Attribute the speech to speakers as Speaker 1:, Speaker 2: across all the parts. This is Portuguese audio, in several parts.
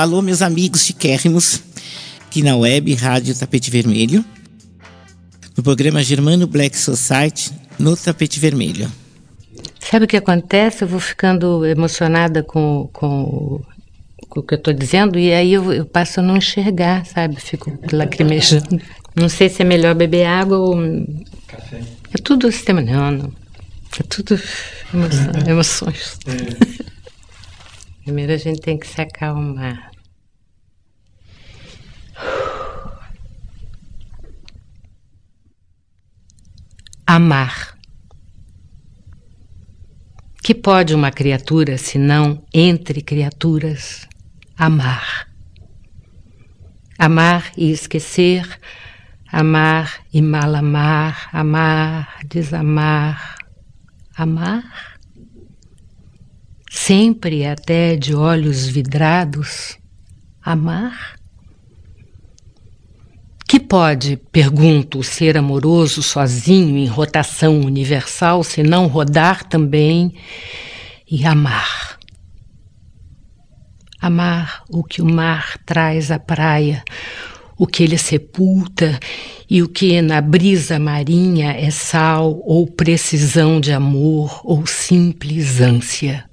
Speaker 1: alô, meus amigos chiquérrimos, aqui na web Rádio Tapete Vermelho, no programa Germano Black Society, no Tapete Vermelho.
Speaker 2: Sabe o que acontece? Eu vou ficando emocionada com, com, com o que eu estou dizendo e aí eu, eu, passo a não enxergar, sabe? Fico lacrimejando. Não sei se é melhor beber água ou. Café. É tudo sistema. Não, não. É tudo emoção, emoções. É. Primeiro a gente tem que se acalmar. Amar. Que pode uma criatura, senão entre criaturas, amar? Amar e esquecer, amar e mal amar, amar, desamar, amar? Sempre até de olhos vidrados, amar? Que pode, pergunto, ser amoroso sozinho em rotação universal, se não rodar também e amar? Amar o que o mar traz à praia, o que ele sepulta e o que na brisa marinha é sal ou precisão de amor ou simples ânsia.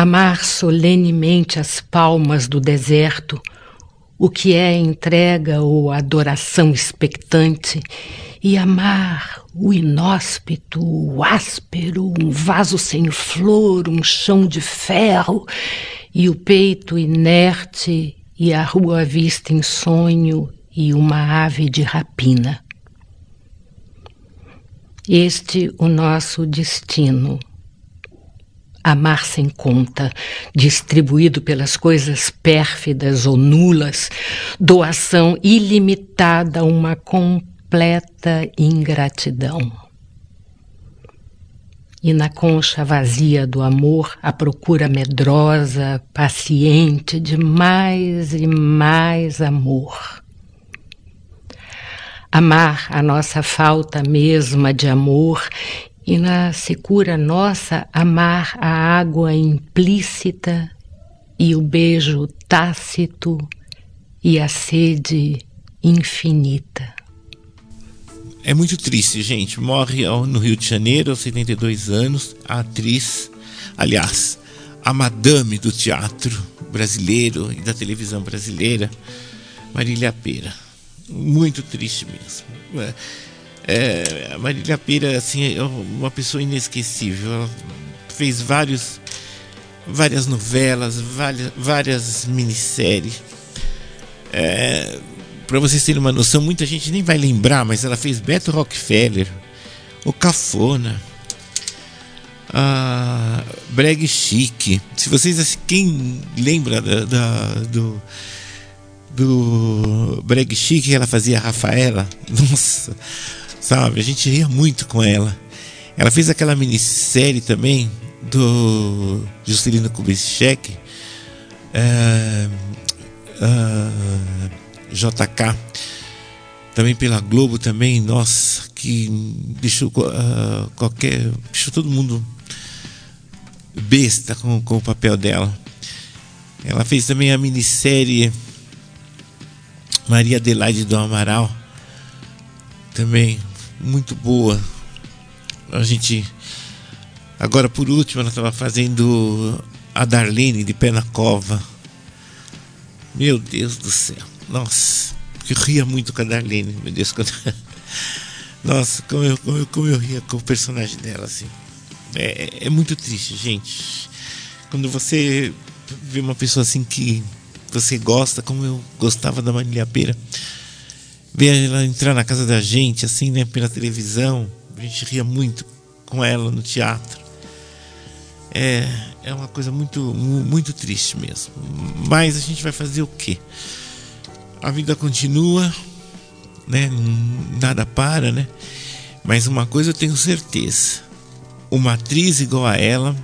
Speaker 2: Amar solenemente as palmas do deserto, o que é entrega ou adoração expectante, e amar o inóspito, o áspero, um vaso sem flor, um chão de ferro, e o peito inerte, e a rua vista em sonho, e uma ave de rapina. Este o nosso destino amar sem conta, distribuído pelas coisas pérfidas ou nulas, doação ilimitada, uma completa ingratidão. E na concha vazia do amor, a procura medrosa, paciente de mais e mais amor. Amar a nossa falta mesma de amor e na secura nossa amar a água implícita e o beijo tácito e a sede infinita.
Speaker 1: É muito triste, gente. Morre no Rio de Janeiro aos 72 anos a atriz, aliás, a madame do teatro brasileiro e da televisão brasileira, Marília Pera. Muito triste mesmo. É, a Marília Pera assim, é uma pessoa inesquecível. Ela fez vários, várias novelas, várias, várias minisséries. É, Para vocês terem uma noção, muita gente nem vai lembrar, mas ela fez Beto Rockefeller, O Cafona, a Breg Chic. Se vocês, assim, quem lembra da, da do do Breg Chic, ela fazia a Rafaela, nossa, sabe? A gente ria muito com ela. Ela fez aquela minissérie também do Juscelino Kubitschek, é, é, JK, também pela Globo também, nossa, que deixou uh, qualquer. deixou todo mundo besta com, com o papel dela. Ela fez também a minissérie Maria Adelaide do Amaral, também muito boa. A gente. Agora, por último, ela estava fazendo a Darlene de Pé na Cova. Meu Deus do céu. Nossa, eu ria muito com a Darlene, meu Deus. Quando... Nossa, como eu, como, eu, como eu ria com o personagem dela, assim. É, é muito triste, gente. Quando você vê uma pessoa assim que você gosta, como eu gostava da Marília Pera ver ela entrar na casa da gente, assim, né, pela televisão. A gente ria muito com ela no teatro. É, é uma coisa muito, muito triste mesmo. Mas a gente vai fazer o quê? A vida continua, né? Nada para, né? Mas uma coisa eu tenho certeza: uma atriz igual a ela,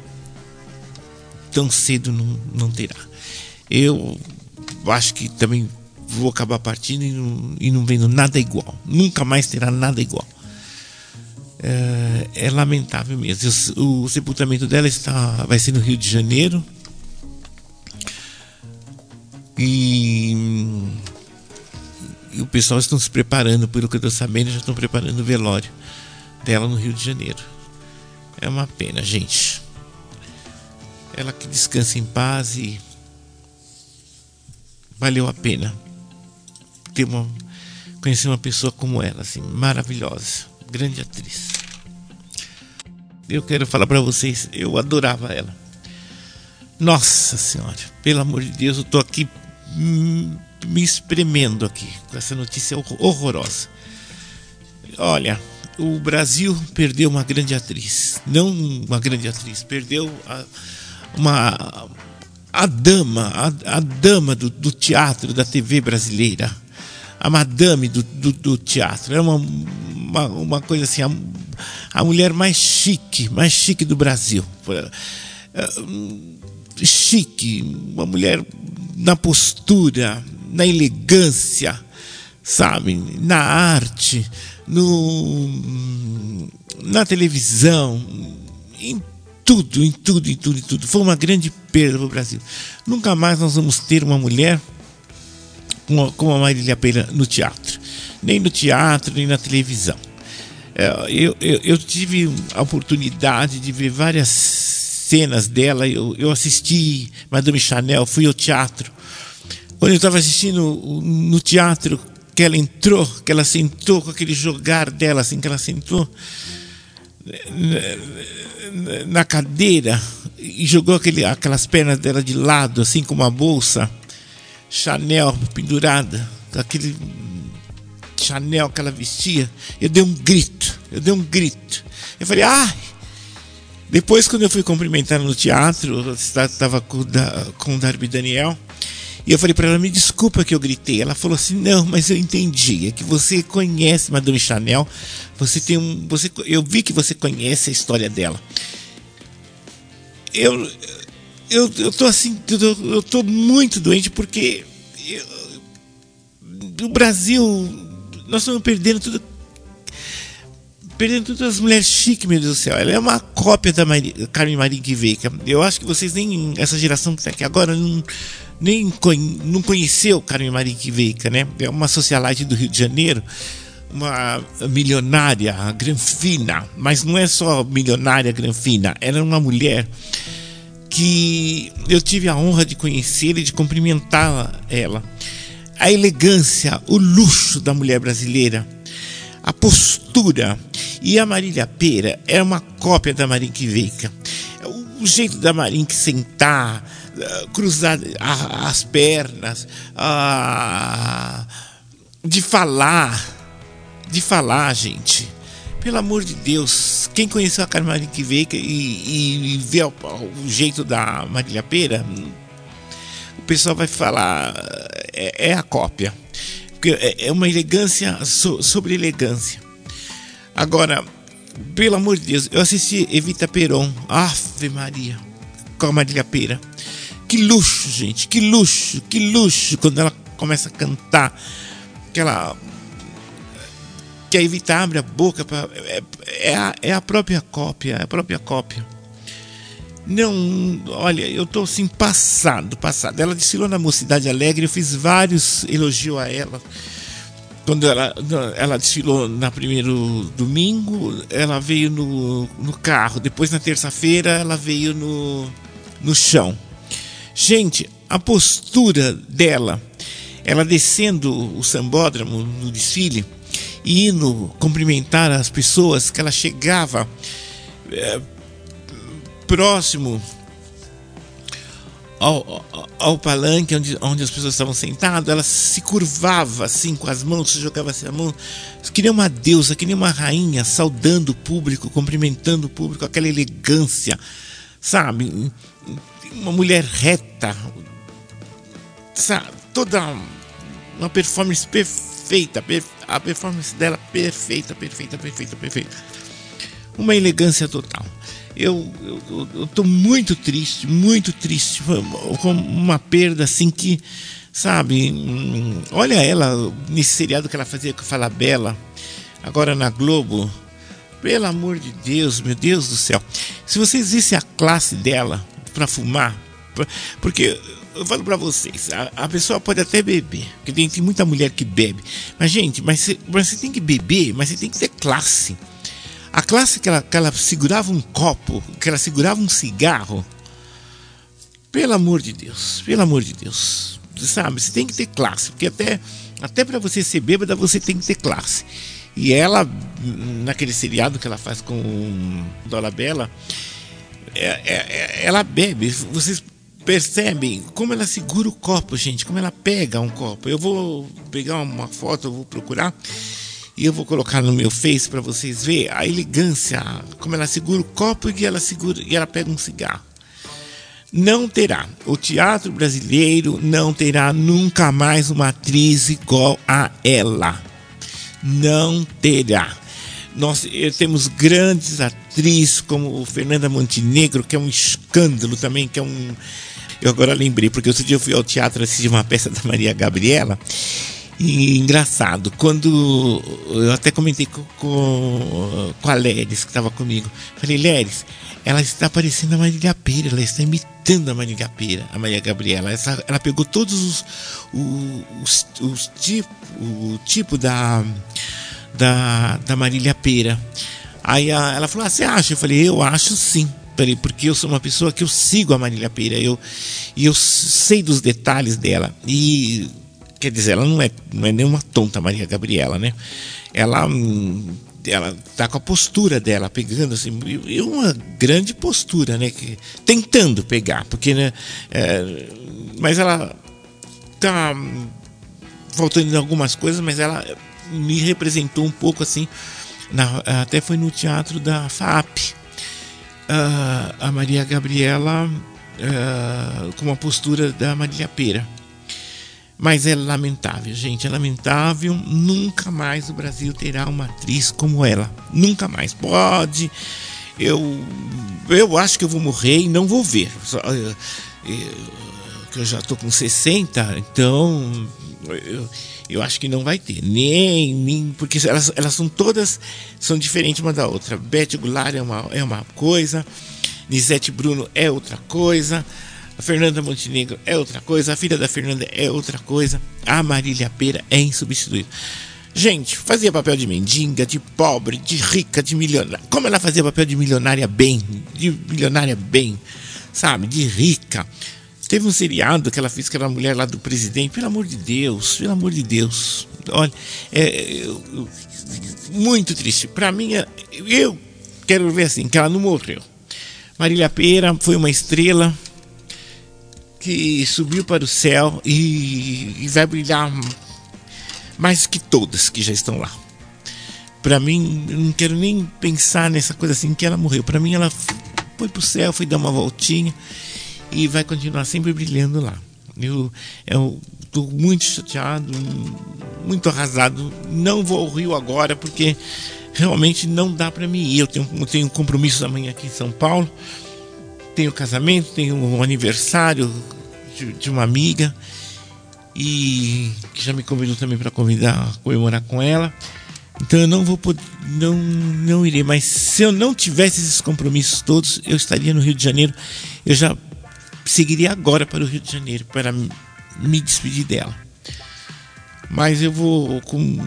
Speaker 1: tão cedo não, não terá. Eu acho que também vou acabar partindo e não, e não vendo nada igual. Nunca mais terá nada igual. É, é lamentável mesmo. O, o, sepultamento dela está, vai ser no Rio de Janeiro. E, e o pessoal estão se preparando, pelo que eu estou sabendo, já estão preparando o velório dela no Rio de Janeiro. É uma pena, gente. Ela que descansa em paz e valeu a pena ter uma conhecer uma pessoa como ela, assim, maravilhosa, grande atriz. Eu quero falar para vocês, eu adorava ela. Nossa Senhora, pelo amor de Deus, eu tô aqui me espremendo aqui com essa notícia horrorosa. Olha, o Brasil perdeu uma grande atriz, não uma grande atriz, perdeu a, uma a dama, a, a dama do, do, teatro da TV brasileira, a madame do, do, do teatro. É uma, uma, uma, coisa assim, a, a mulher mais chique, mais chique do Brasil. É, chique, uma mulher na postura, na elegância, sabe, na arte, no, na televisão, em tudo, em tudo, em tudo, em tudo. Foi uma grande perda para o Brasil. Nunca mais nós vamos ter uma mulher como a Marília Pena no teatro, nem no teatro, nem na televisão. É, eu, eu, eu tive a oportunidade de ver várias cenas dela. Eu, eu assisti Madame Chanel, fui ao teatro. Quando eu estava assistindo no teatro, que ela entrou, que ela sentou com aquele jogar dela, assim, que ela sentou na cadeira e jogou aquele, aquelas pernas dela de lado, assim como uma bolsa Chanel pendurada, aquele Chanel que ela vestia. Eu dei um grito, eu dei um grito. Eu falei, ai! Depois, quando eu fui cumprimentar no teatro, estava com, com o Darby Daniel. E eu falei para ela, me desculpa que eu gritei. Ela falou assim, não, mas eu entendi. É que você conhece Madame Chanel. Você tem um. Você, eu vi que você conhece a história dela. Eu. Eu, eu tô assim, eu, tô muito doente porque o Brasil, nós estamos perdendo tudo perdendo todas as mulheres chiques, meu Deus do céu. Ela é uma cópia da Carmen Maria Veiga. Eu acho que vocês nem, essa geração que está aqui agora, não, nem não conheceu Carmen Maria Veiga, né? É uma socialite do Rio de Janeiro, uma milionária, granfina, mas não é só milionária, granfina, ela é uma mulher que eu tive a honra de conhecer e de cumprimentar ela. A elegância, o luxo da mulher brasileira a postura. E a Marília Pera é uma cópia da Marink Veiga. O jeito da Marink sentar, eh, cruzar as pernas, de falar, de falar, gente. Pelo amor de Deus, quem conheceu a Carmen Veiga e, e, vê o, o, jeito da Marília Pera, o pessoal vai falar, é, é a cópia porque é, é uma elegância sobre elegância. Agora, pelo amor de Deus, eu assisti Evita Peron, Ave Maria, com a Marília Pera. Que luxo, gente, que luxo, que luxo quando ela começa a cantar. Que ela. Que a Evita abre a boca para. É, é, a, é a própria cópia, é a própria cópia. Não, olha, eu tô assim passado, passado. Ela desfilou na Mocidade Alegre, eu fiz vários elogios a ela. Quando ela, ela desfilou na primeiro domingo, ela veio no, no carro. Depois na terça-feira ela veio no, no chão. Gente, a postura dela, ela descendo o sambódromo no desfile indo cumprimentar as pessoas que ela chegava é, próximo ao, ao, ao, palanque onde, onde as pessoas estavam sentadas, ela se curvava assim com as mãos, se jogava assim a mão, que nem uma deusa, que nem uma rainha, saudando o público, cumprimentando o público, aquela elegância, sabe? Uma mulher reta, sabe? Toda uma performance perfeita, a performance dela perfeita, perfeita, perfeita, perfeita. Uma elegância total. Eu, eu, eu tô muito triste, muito triste, com uma perda assim que, sabe, hum, olha ela nesse seriado que ela fazia com Fala Bela, agora na Globo, pelo amor de Deus, meu Deus do céu. Se vocês vissem a classe dela para fumar, porque eu falo para vocês, a, a, pessoa pode até beber, porque tem, tem muita mulher que bebe. Mas, gente, mas você, tem que beber, mas você tem que ter classe. A classe que ela, que ela segurava um copo, que ela segurava um cigarro. Pelo amor de Deus, pelo amor de Deus. Sabe, você tem que ter classe, porque até, até para você ser bêbada você tem que ter classe. E ela, naquele seriado que ela faz com Dora Bela, é, é, é, ela bebe. Vocês percebem como ela segura o copo, gente, como ela pega um copo. Eu vou pegar uma foto, eu vou procurar e eu vou colocar no meu Face para vocês verem a elegância, como ela segura o copo e ela segura e ela pega um cigarro. Não terá. O teatro brasileiro não terá nunca mais uma atriz igual a ela. Não terá. Nós eh, temos grandes atrizes como Fernanda Montenegro, que é um escândalo também, que é um. Eu agora lembrei, porque outro dia eu fui ao teatro assistir uma peça da Maria Gabriela e engraçado, quando eu até comentei com, com, com a Leris, que estava comigo, falei, Leris, ela está parecendo a Marília Pera, ela está imitando a Marília Pera, a Maria Gabriela. Essa, ela pegou todos os, os, os, tipo, o tipo da, da, da Marília Pera. Aí a, ela falou, ah, você acha? Eu falei, eu acho sim. Porque eu sou uma pessoa que eu sigo a Marília Pera, eu, eu sei dos detalhes dela. E Quer dizer, ela não é, não é nenhuma tonta Maria Gabriela, né? Ela ela tá com a postura dela pegando assim e uma grande postura né que tentando pegar porque né é, mas ela tá faltando em algumas coisas mas ela me representou um pouco assim na, até foi no teatro da FAP uh, a Maria Gabriela uh, com a postura da Maria Pera mas é lamentável, gente, é lamentável. Nunca mais o Brasil terá uma atriz como ela. Nunca mais. Pode. Eu, eu acho que eu vou morrer e não vou ver. Eu, eu, eu já tô com 60, então eu, eu acho que não vai ter. Nem, nem porque elas, elas são todas são diferentes uma da outra. Beth Goulart é uma, é uma coisa, Nisete Bruno é outra coisa. A Fernanda Montenegro é outra coisa, a filha da Fernanda é outra coisa, a Marília Pera é insubstituível. Gente, fazia papel de mendiga, de pobre, de rica, de milionária. Como ela fazia papel de milionária bem, de milionária bem, sabe, de rica. Teve um seriado que ela fez que era a mulher lá do presidente. Pelo amor de Deus, pelo amor de Deus. Olha, é, muito triste. Para mim, eu quero ver assim, que ela não morreu. Marília Pera foi uma estrela, que subiu para o céu e, e vai brilhar mais que todas que já estão lá. Para mim, eu não quero nem pensar nessa coisa assim que ela morreu. Para mim, ela foi para o céu, foi dar uma voltinha e vai continuar sempre brilhando lá. Eu estou muito chateado, muito arrasado. Não vou ao Rio agora porque realmente não dá para mim ir. Eu tenho, eu tenho compromissos amanhã aqui em São Paulo tenho casamento, tenho um aniversário de, de, uma amiga e que já me convidou também para convidar comemorar com ela. Então eu não vou poder, não não irei, mas se eu não tivesse esses compromissos todos, eu estaria no Rio de Janeiro. Eu já seguiria agora para o Rio de Janeiro para me despedir dela. Mas eu vou com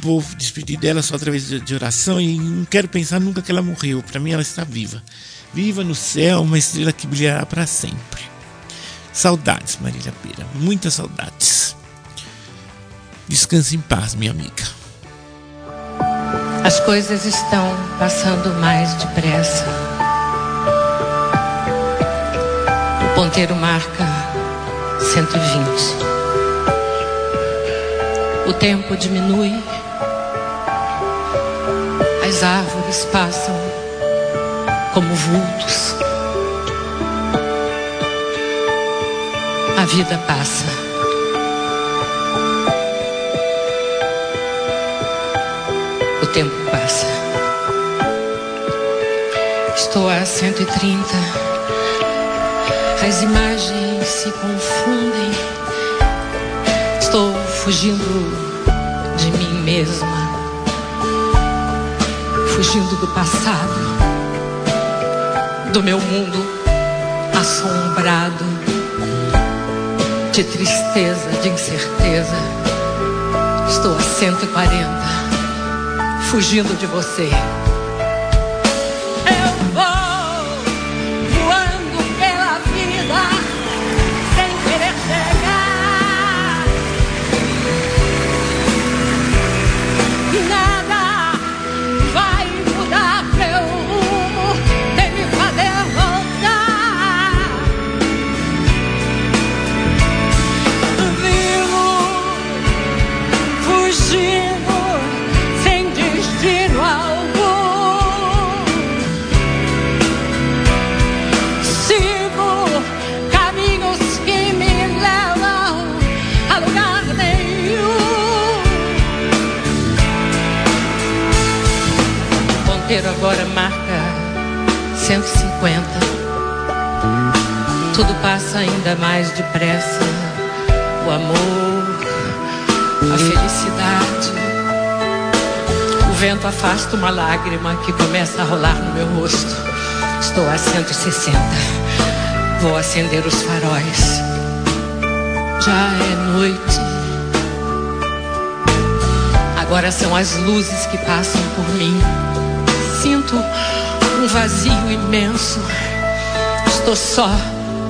Speaker 1: vou despedir dela só através de oração e não quero pensar nunca que ela morreu. Para mim ela está viva. Viva no céu uma estrela que brilhará para sempre. Saudades, Marília Pera, muitas saudades. Descanse em paz, minha amiga.
Speaker 2: As coisas estão passando mais depressa. Ponteiro marca 120. O tempo diminui. As árvores passam como vultos. A vida passa. O tempo passa. Estou a 130. As imagens se confundem. Estou fugindo de mim mesma. Fugindo do passado do meu mundo assombrado de tristeza, de incerteza. Estou a 140, fugindo de você. Vento afasta uma lágrima que começa a rolar no meu rosto. Estou a 160. Vou acender os faróis. Já é noite. Agora são as luzes que passam por mim sinto um vazio imenso. Estou só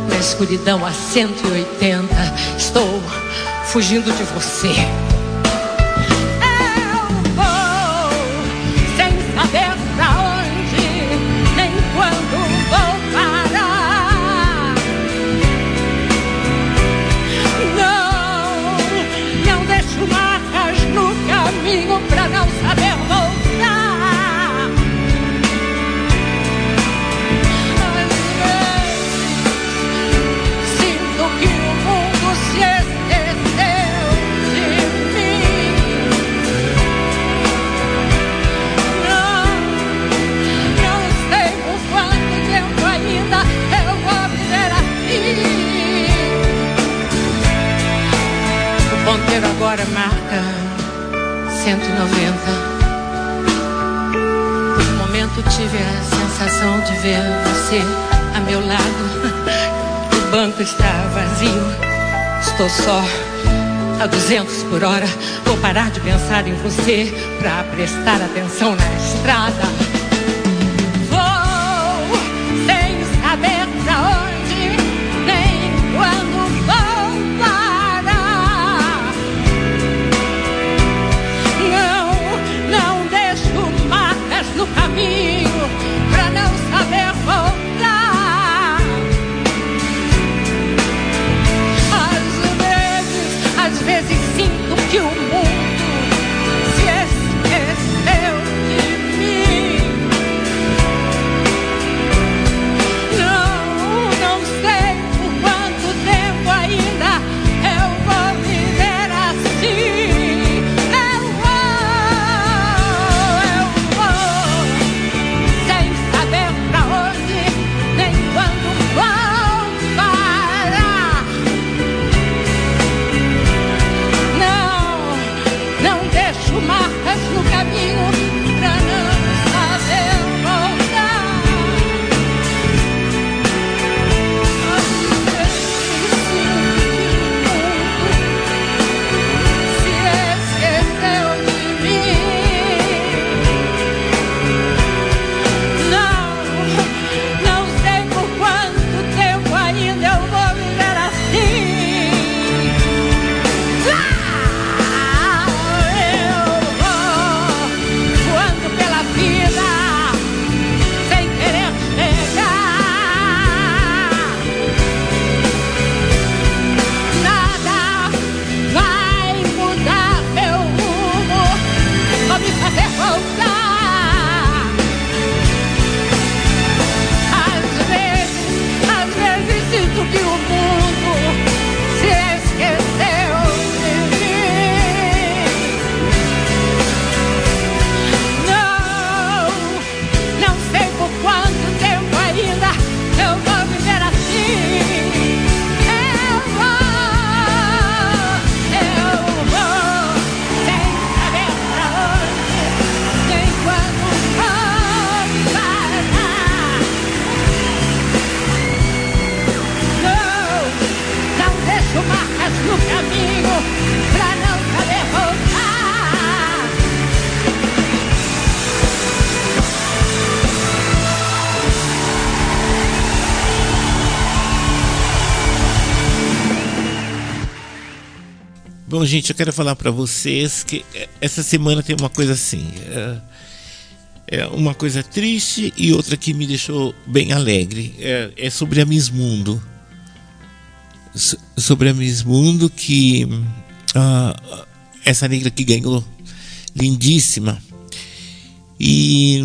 Speaker 2: na escuridão a 180. Estou fugindo de você. De pensar em você para prestar atenção na estrada.
Speaker 1: Bom, gente, eu quero falar para vocês que essa semana tem uma coisa assim. É, é, uma coisa triste e outra que me deixou bem alegre. É, é sobre a Miss Mundo. So, sobre a Miss Mundo que. Uh, essa negra que ganhou, lindíssima. E,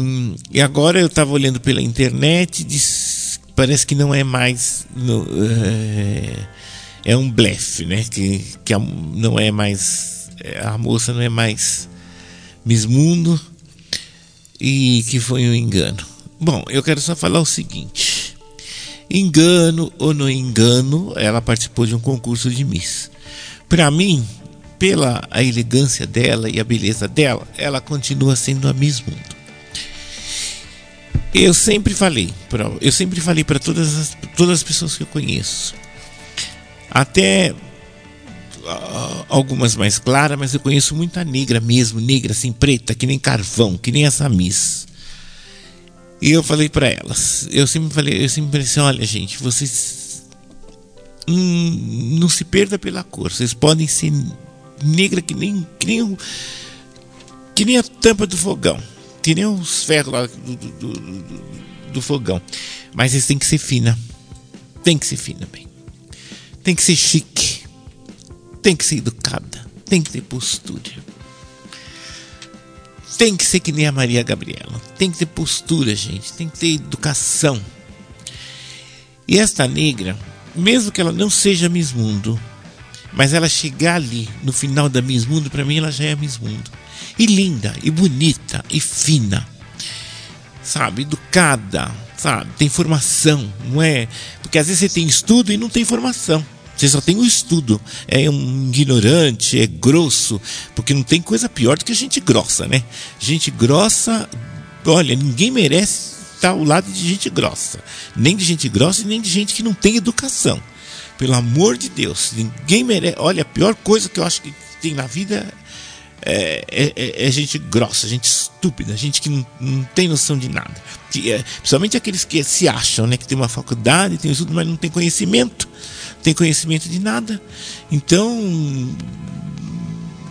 Speaker 1: e agora eu estava olhando pela internet, diz, parece que não é mais. No, é, um blefe, né? Que, que a, não é mais. É, a moça não é mais Miss Mundo e que foi um engano. Bom, eu quero só falar o seguinte: engano ou não engano, ela participou de um concurso de Miss. Para mim, pela a elegância dela e a beleza dela, ela continua sendo a Miss Mundo. Eu sempre falei, eu sempre falei para todas as, todas as pessoas que eu conheço, até uh, algumas mais claras, mas eu conheço muita negra mesmo, negra assim, preta, que nem carvão, que nem essa Miss. E eu falei para elas, eu sempre falei, eu sempre falei assim, olha gente, vocês hum, não se perda pela cor, vocês podem ser negra que nem, que nem, que nem a tampa do fogão, que nem os ferros lá do, do, do, do fogão. Mas eles têm que ser fina. Tem que ser fina, bem. Tem que ser chique. Tem que ser educada. Tem que ter postura. Tem que ser que nem a Maria Gabriela. Tem que ter postura, gente. Tem que ter educação. E esta negra, mesmo que ela não seja Miss Mundo, mas ela chegar ali no final da Miss Mundo, para mim ela já é Miss Mundo. E linda, e bonita, e fina. Sabe, educada, sabe, tem formação, não é? Porque às vezes você tem estudo e não tem formação. Você só tem o estudo. É um ignorante, é grosso, porque não tem coisa pior do que gente grossa, né? Gente grossa, olha, ninguém merece estar ao lado de gente grossa. Nem de gente grossa e nem de gente que não tem educação. Pelo amor de Deus, ninguém merece. Olha, a pior coisa que eu acho que tem na vida é, é, é, é gente grossa, gente estúpida, gente que não, não tem noção de nada. Que, é, principalmente aqueles que se acham, né, que tem uma faculdade, tem estudo, mas não tem conhecimento, tem conhecimento de nada. Então,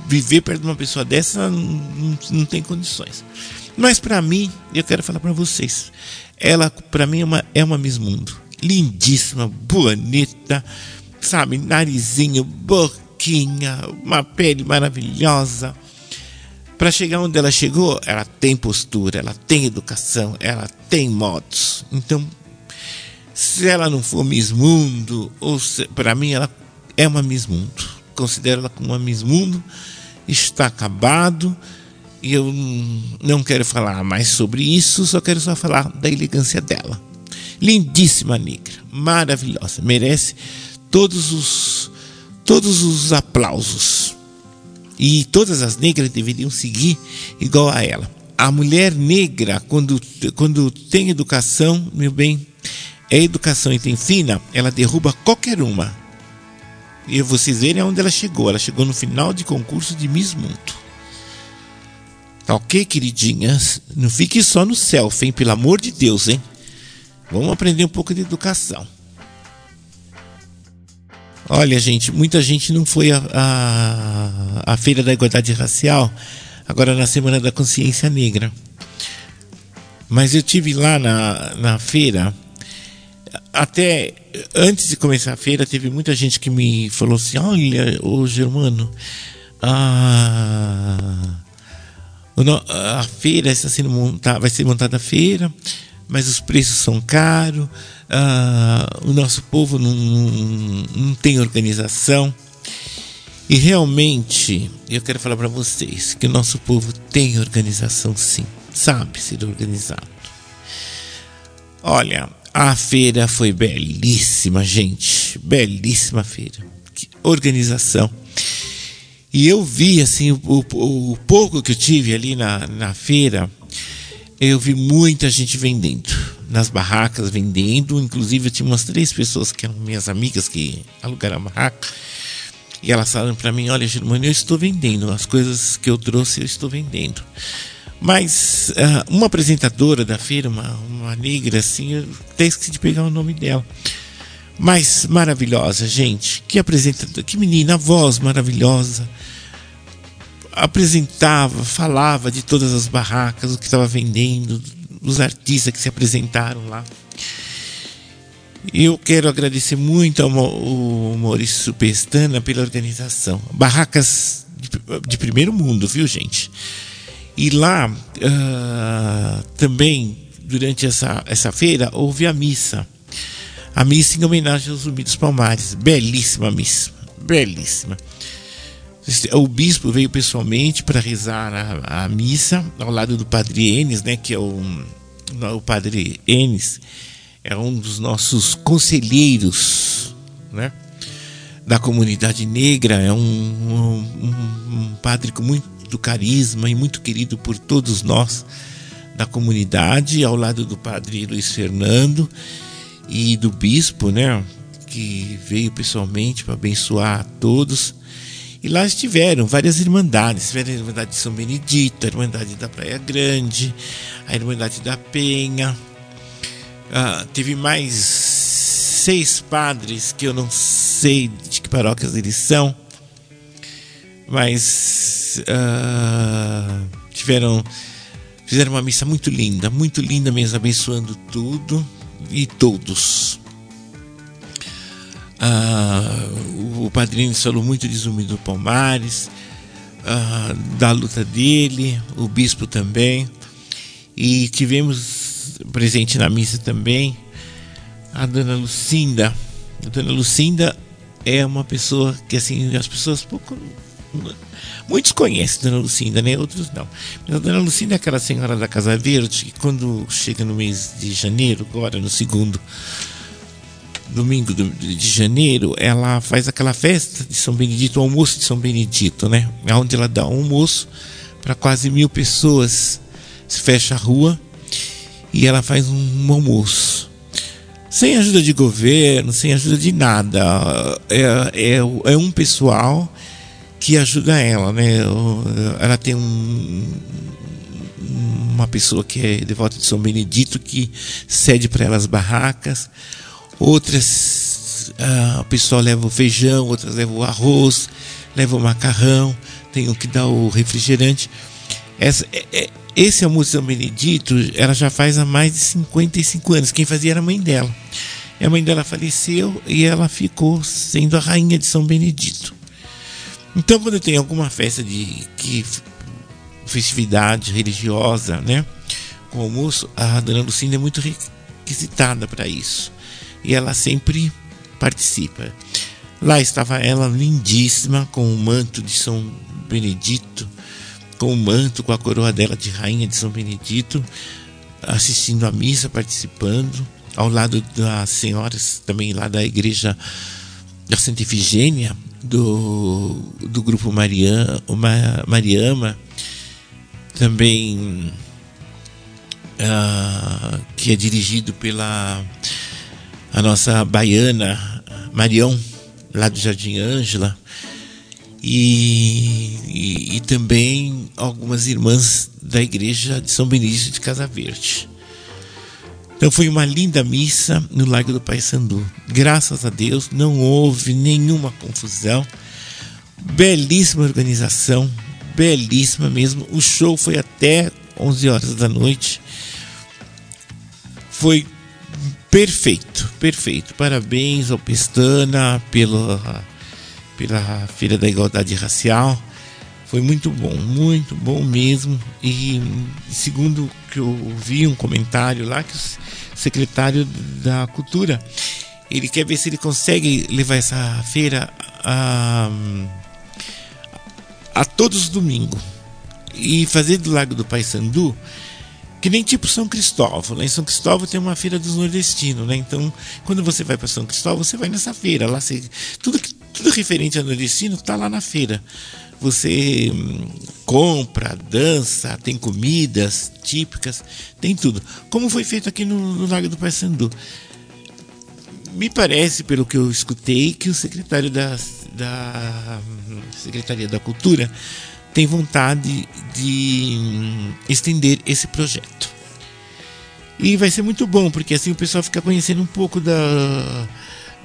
Speaker 1: viver perto de uma pessoa dessa não, não, não tem condições. Mas para mim, eu quero falar para vocês, ela para mim é uma, é uma Miss Mundo lindíssima, bonita, sabe, narizinho, boquinha, uma pele maravilhosa. Para chegar onde ela chegou, ela tem postura, ela tem educação, ela tem modos. Então, se ela não for Miss Mundo, ou para mim ela é uma Miss Mundo. Considero ela como uma Miss Mundo, está acabado. E eu não quero falar mais sobre isso, só quero só falar da elegância dela. Lindíssima negra, maravilhosa, merece todos os todos os aplausos. E todas as negras deveriam seguir igual a ela. A mulher negra, quando, quando tem educação, meu bem, é educação e tem fina, ela derruba qualquer uma. E vocês verem aonde ela chegou. Ela chegou no final de concurso de Miss Mundo. Tá ok, queridinhas? Não fique só no selfie, hein? Pelo amor de Deus, hein? Vamos aprender um pouco de educação. Olha, gente, muita gente não foi à Feira da Igualdade Racial, agora na Semana da Consciência Negra. Mas eu tive lá na, na feira, até antes de começar a feira, teve muita gente que me falou assim: Olha, ô Germano, a, a feira está sendo montada, vai ser montada a feira mas os preços são caros, ah, o nosso povo não, não, não tem organização. E realmente, eu quero falar para vocês que o nosso povo tem organização sim, sabe ser organizado. Olha, a feira foi belíssima, gente, belíssima feira. Que organização. E eu vi assim o, o, o pouco que eu tive ali na, na feira, eu vi muita gente vendendo, nas barracas vendendo. Inclusive, eu tinha umas três pessoas que eram minhas amigas que alugaram a barraca. E elas falaram para mim: Olha, Germano, eu estou vendendo. As coisas que eu trouxe, eu estou vendendo. Mas uh, uma apresentadora da feira, uma, uma negra assim, eu até esqueci de pegar o nome dela. Mas maravilhosa, gente. Que apresentadora, que menina, voz maravilhosa. Apresentava, falava de todas as barracas, o que estava vendendo, os artistas que se apresentaram lá. Eu quero agradecer muito ao Maurício Pestana pela organização. Barracas de, de primeiro mundo, viu, gente? E lá uh, também, durante essa, essa feira, houve a missa. A missa em homenagem aos Zumbi dos Palmares. Belíssima missa. Belíssima. O bispo veio pessoalmente para rezar a, a, missa ao lado do padre Enes, né, que é o, o padre Enes, é um dos nossos conselheiros, né? Da comunidade negra, é um, um, um padre com muito carisma e muito querido por todos nós da comunidade, ao lado do padre Luiz Fernando e do bispo, né? Que veio pessoalmente para abençoar a todos. E lá estiveram várias irmandades. Tiveram a Irmandade de São Benedito, a Irmandade da Praia Grande, a Irmandade da Penha, ah, teve mais seis padres que eu não sei de que paróquias eles são, mas ah, tiveram fizeram uma missa muito linda, muito linda mesmo, abençoando tudo e todos. Ah, o padrinho falou muito de Zumbi do Palmares, ah, da luta dele, o bispo também, e tivemos presente na missa também, a dona Lucinda. A dona Lucinda é uma pessoa que assim as pessoas pouco muitos conhecem dona Lucinda, né? Outros não. Mas a dona Lucinda é aquela senhora da Casa Verde que quando chega no mês de janeiro, agora no segundo domingo de janeiro, ela faz aquela festa de São Benedito, o almoço de São Benedito, né? Onde ela dá um almoço para quase mil pessoas. Se fecha a rua e ela faz um almoço. Sem ajuda de governo, sem ajuda de nada. É, é, é um pessoal que ajuda ela, né? Ela tem um, uma pessoa que é devota de São Benedito que cede para ela as barracas. Outras, ah, o pessoal leva o feijão, outras levam o arroz, leva o macarrão, tem o que dá o refrigerante. Essa, é, é, esse almoço São Benedito, ela já faz há mais de 55 anos. Quem fazia era a mãe dela. E a mãe dela faleceu e ela ficou sendo a rainha de São Benedito. Então, quando tem alguma festa de que, festividade religiosa, né, com almoço, a dona Lucinda é muito requisitada para isso. E ela sempre participa. Lá estava ela lindíssima com o manto de São Benedito com o manto, com a coroa dela de rainha de São Benedito, assistindo a missa, participando, ao lado das senhoras também lá da igreja da Santa Efigênia, do, do grupo Mariana, Mariama, também uh, que é dirigido pela a nossa baiana Marião, lá do Jardim Ângela, e, e, e, também algumas irmãs da igreja de São Benedito de Casa Verde. Então foi uma linda missa no Largo do Pai Sandu. Graças a Deus não houve nenhuma confusão. Belíssima organização, belíssima mesmo. O show foi até 11 horas da noite. Foi perfeito, perfeito. Parabéns ao Pestana pela pela Feira da Igualdade Racial. Foi muito bom, muito bom mesmo. E segundo que eu vi um comentário lá que o secretário da Cultura ele quer ver se ele consegue levar essa feira a, a todos os domingos e fazer do Lago do Paissandu que nem tipo São Cristóvão. Lá em São Cristóvão tem uma feira dos nordestinos, né? Então, quando você vai para São Cristóvão, você vai nessa feira. Lá você, tudo tudo referente ao nordestino está lá na feira. Você hum, compra, dança, tem comidas típicas, tem tudo. Como foi feito aqui no, no Lago do Paissandu. Me parece, pelo que eu escutei, que o secretário da, da Secretaria da Cultura tem vontade de hum, estender esse projeto. E vai ser muito bom, porque assim o pessoal fica conhecendo um pouco da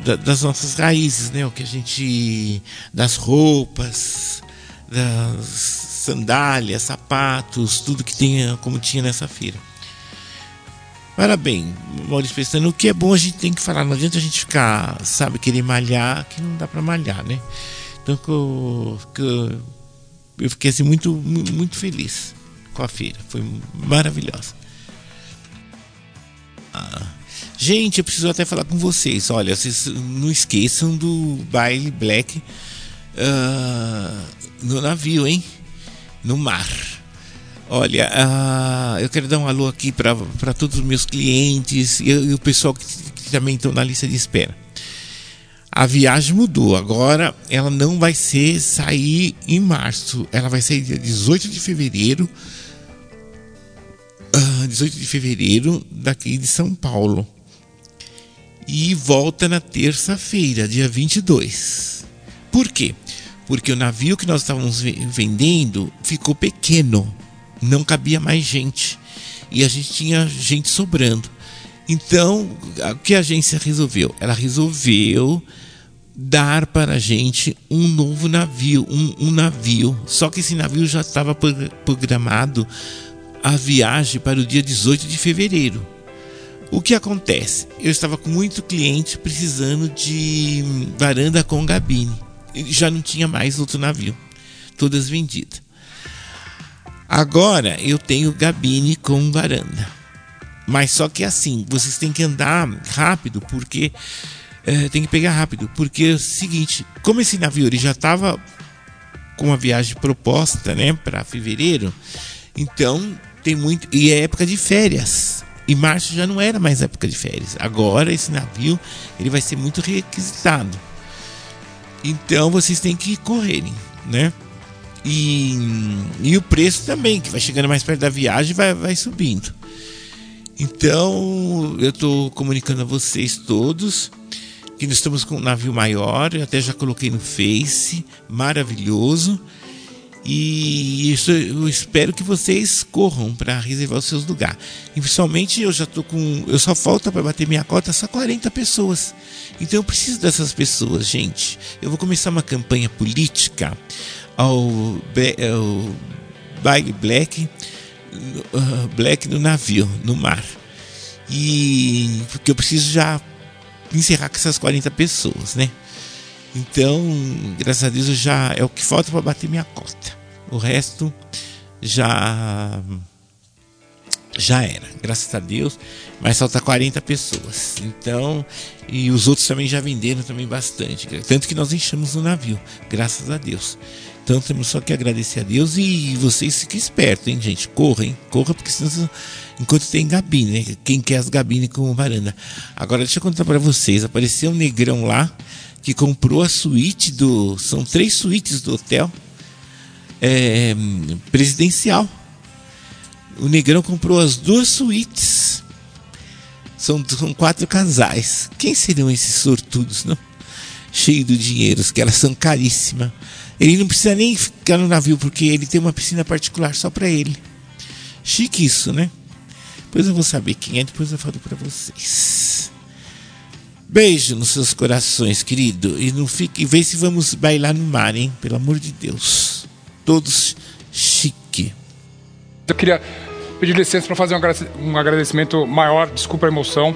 Speaker 1: da, das nossas raízes, né? O que a gente das roupas, das sandálias, sapatos, tudo que tinha como tinha nessa feira. Parabéns, Maurício Pestana. O que é bom a gente tem que falar. Não adianta a gente ficar, sabe, querer malhar, que não dá para malhar, né? Então eu, eu fiquei assim muito, muito feliz com a feira. Foi maravilhosa. Gente, eu preciso até falar com vocês. Olha, vocês não esqueçam do baile black uh, no navio, hein? No mar. Olha, uh, eu quero dar um alô aqui para todos os meus clientes e, e o pessoal que, que também estão na lista de espera. A viagem mudou. Agora ela não vai ser sair em março. Ela vai sair dia 18 de fevereiro 18 de fevereiro, daqui de São Paulo. E volta na terça-feira, dia 22. Por quê? Porque o navio que nós estávamos vendendo ficou pequeno, não cabia mais gente. E a gente tinha gente sobrando. Então, o que a agência resolveu? Ela resolveu dar para a gente um novo navio, um, um navio. Só que esse navio já estava programado a viagem para o dia 18 de fevereiro. O que acontece? Eu estava com muito cliente precisando de varanda com gabine. Já não tinha mais outro navio, todas vendidas. Agora eu tenho gabine com varanda. Mas só que assim, vocês têm que andar rápido porque é, tem que pegar rápido, porque é o seguinte, como esse navio ele já estava com uma viagem proposta, né, para fevereiro, então tem muito e é época de férias. E março já não era mais época de férias. Agora esse navio ele vai ser muito requisitado. Então vocês têm que correrem, né? E, e o preço também, que vai chegando mais perto da viagem, vai, vai subindo. Então eu estou comunicando a vocês todos que nós estamos com um navio maior. Eu até já coloquei no Face, maravilhoso. E isso eu espero que vocês corram para reservar os seus lugares. Principalmente eu já tô com. Eu só falta para bater minha cota só 40 pessoas. Então eu preciso dessas pessoas, gente. Eu vou começar uma campanha política ao, ao Black, uh, Black no navio, no mar. E porque eu preciso já encerrar com essas 40 pessoas, né? Então, graças a Deus, já é o que falta para bater minha cota. O resto já já era, graças a Deus, mas falta 40 pessoas. Então, e os outros também já venderam também bastante, tanto que nós enchemos o navio, graças a Deus. Então temos só que agradecer a Deus e vocês fiquem espertos, hein, gente? Corra, hein? Corra, porque senão, enquanto tem gabine, né? Quem quer as gabines com varanda. Agora deixa eu contar para vocês, apareceu um negrão lá que comprou a suíte do. São três suítes do hotel é, presidencial. O Negrão comprou as duas suítes. São, são quatro casais. Quem seriam esses sortudos, não? Cheio de dinheiro, que elas são caríssimas. Ele não precisa nem ficar no navio, porque ele tem uma piscina particular só para ele. Chique isso, né? Depois eu vou saber quem é, depois eu falo para vocês. Beijo nos seus corações, querido. E não fique, vê se vamos bailar no mar, hein? Pelo amor de Deus. Todos chique.
Speaker 3: Eu queria pedir licença para fazer um agradecimento maior. Desculpa a emoção,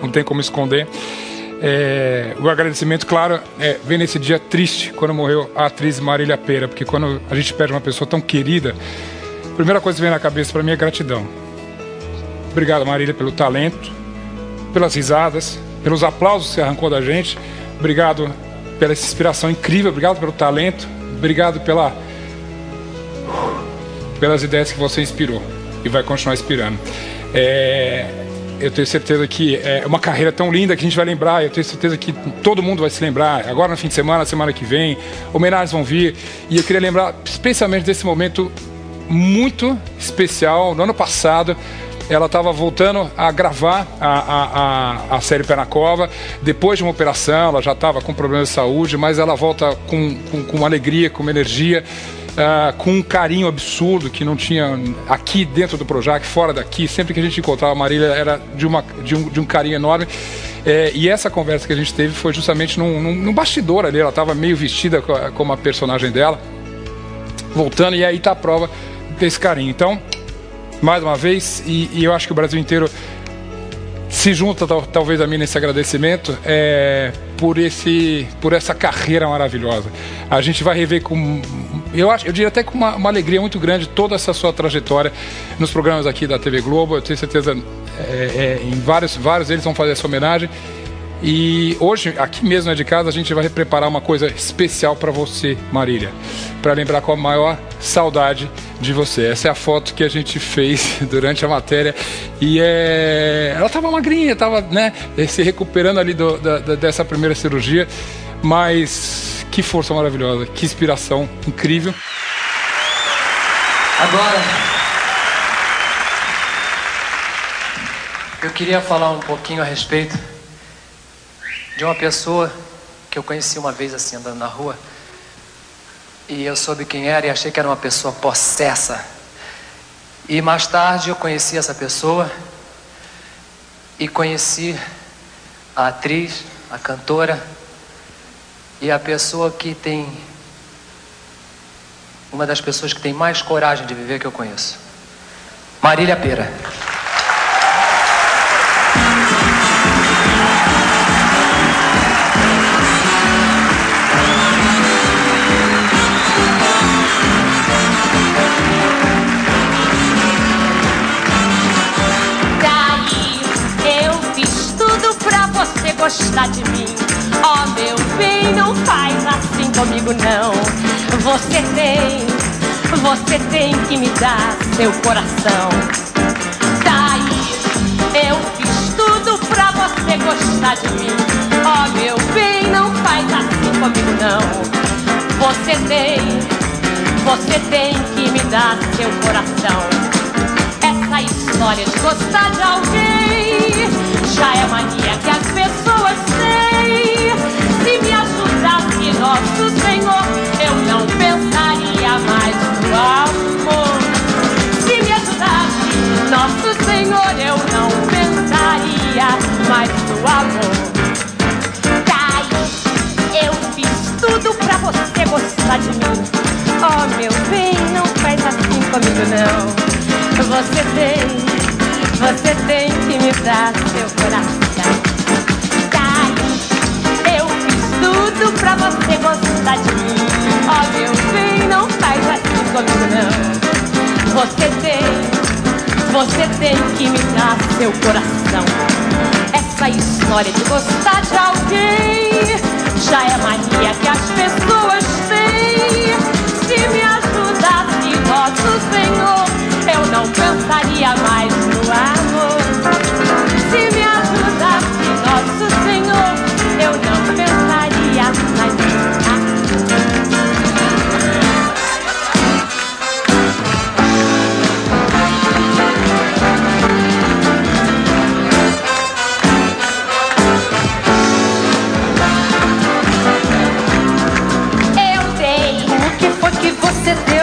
Speaker 3: não tem como esconder. É, o agradecimento, claro, é, vem nesse dia triste, quando morreu a atriz Marília Pera, porque quando a gente perde uma pessoa tão querida, a primeira coisa que vem na cabeça para mim é gratidão. Obrigado, Marília, pelo talento, pelas risadas, pelos aplausos que você arrancou da gente. Obrigado pela inspiração incrível, obrigado pelo talento, obrigado pela pelas ideias que você inspirou e vai continuar inspirando. É, eu tenho certeza que é uma carreira tão linda que a gente vai lembrar. Eu tenho certeza que todo mundo vai se lembrar. Agora no fim de semana, semana que vem, homenagens vão vir. E eu queria lembrar especialmente desse momento muito especial. No ano passado, ela estava voltando a gravar a, a, a, a, série Pé na Cova. Depois de uma operação, ela já estava com problemas de saúde, mas ela volta com, com, com alegria, com uma energia. uh, com um carinho absurdo que não tinha aqui dentro do Projac, fora daqui. Sempre que a gente encontrava a Marília era de, uma, de, um, de um carinho enorme. É, e essa conversa que a gente teve foi justamente num, num, num bastidor ali. Ela estava meio vestida como a personagem dela, voltando, e aí está a prova desse carinho. Então, mais uma vez, e, e eu acho que o Brasil inteiro se junta talvez a mim nesse agradecimento é, por esse por essa carreira maravilhosa. A gente vai rever com eu acho eu diria até com uma, uma alegria muito grande toda essa sua trajetória nos programas aqui da TV Globo. Eu tenho certeza é, é, em vários vários eles vão fazer essa homenagem e hoje, aqui mesmo é de casa, a gente vai preparar uma coisa especial para você, Marília, para lembrar com a maior saudade de você. Essa é a foto que a gente fez durante a matéria e é... ela estava magrinha, estava né, se recuperando ali do, da, dessa primeira cirurgia, mas que força maravilhosa, que inspiração incrível.
Speaker 4: Agora, eu queria falar um pouquinho a respeito de uma pessoa que eu conheci uma vez assim andando na rua. E eu soube quem era e achei que era uma pessoa possessa. E mais tarde eu conheci essa pessoa e conheci a atriz, a cantora e a pessoa que tem uma das pessoas que tem mais coragem de viver que eu conheço. Marília Pera.
Speaker 5: Você tem que me dar seu coração. Daí, eu fiz tudo pra você gostar de mim. Oh, meu bem, não faz assim comigo, não. Você tem, você tem que me dar seu coração. Essa história de gostar de alguém já é mania que as pessoas não. Você tem você tem que me dar seu coração. Cai, eu fiz tudo pra você gostar de mim. Oh, meu bem, não faz assim comigo, não. Você tem, você tem que me dar seu coração. Essa história de gostar de alguém já é mania que as pessoas Nosso Senhor, eu não pensaria mais no amor. Se me ajudasse nosso Senhor, eu não pensaria mais no amor.
Speaker 6: Eu dei
Speaker 5: o que foi que você deu.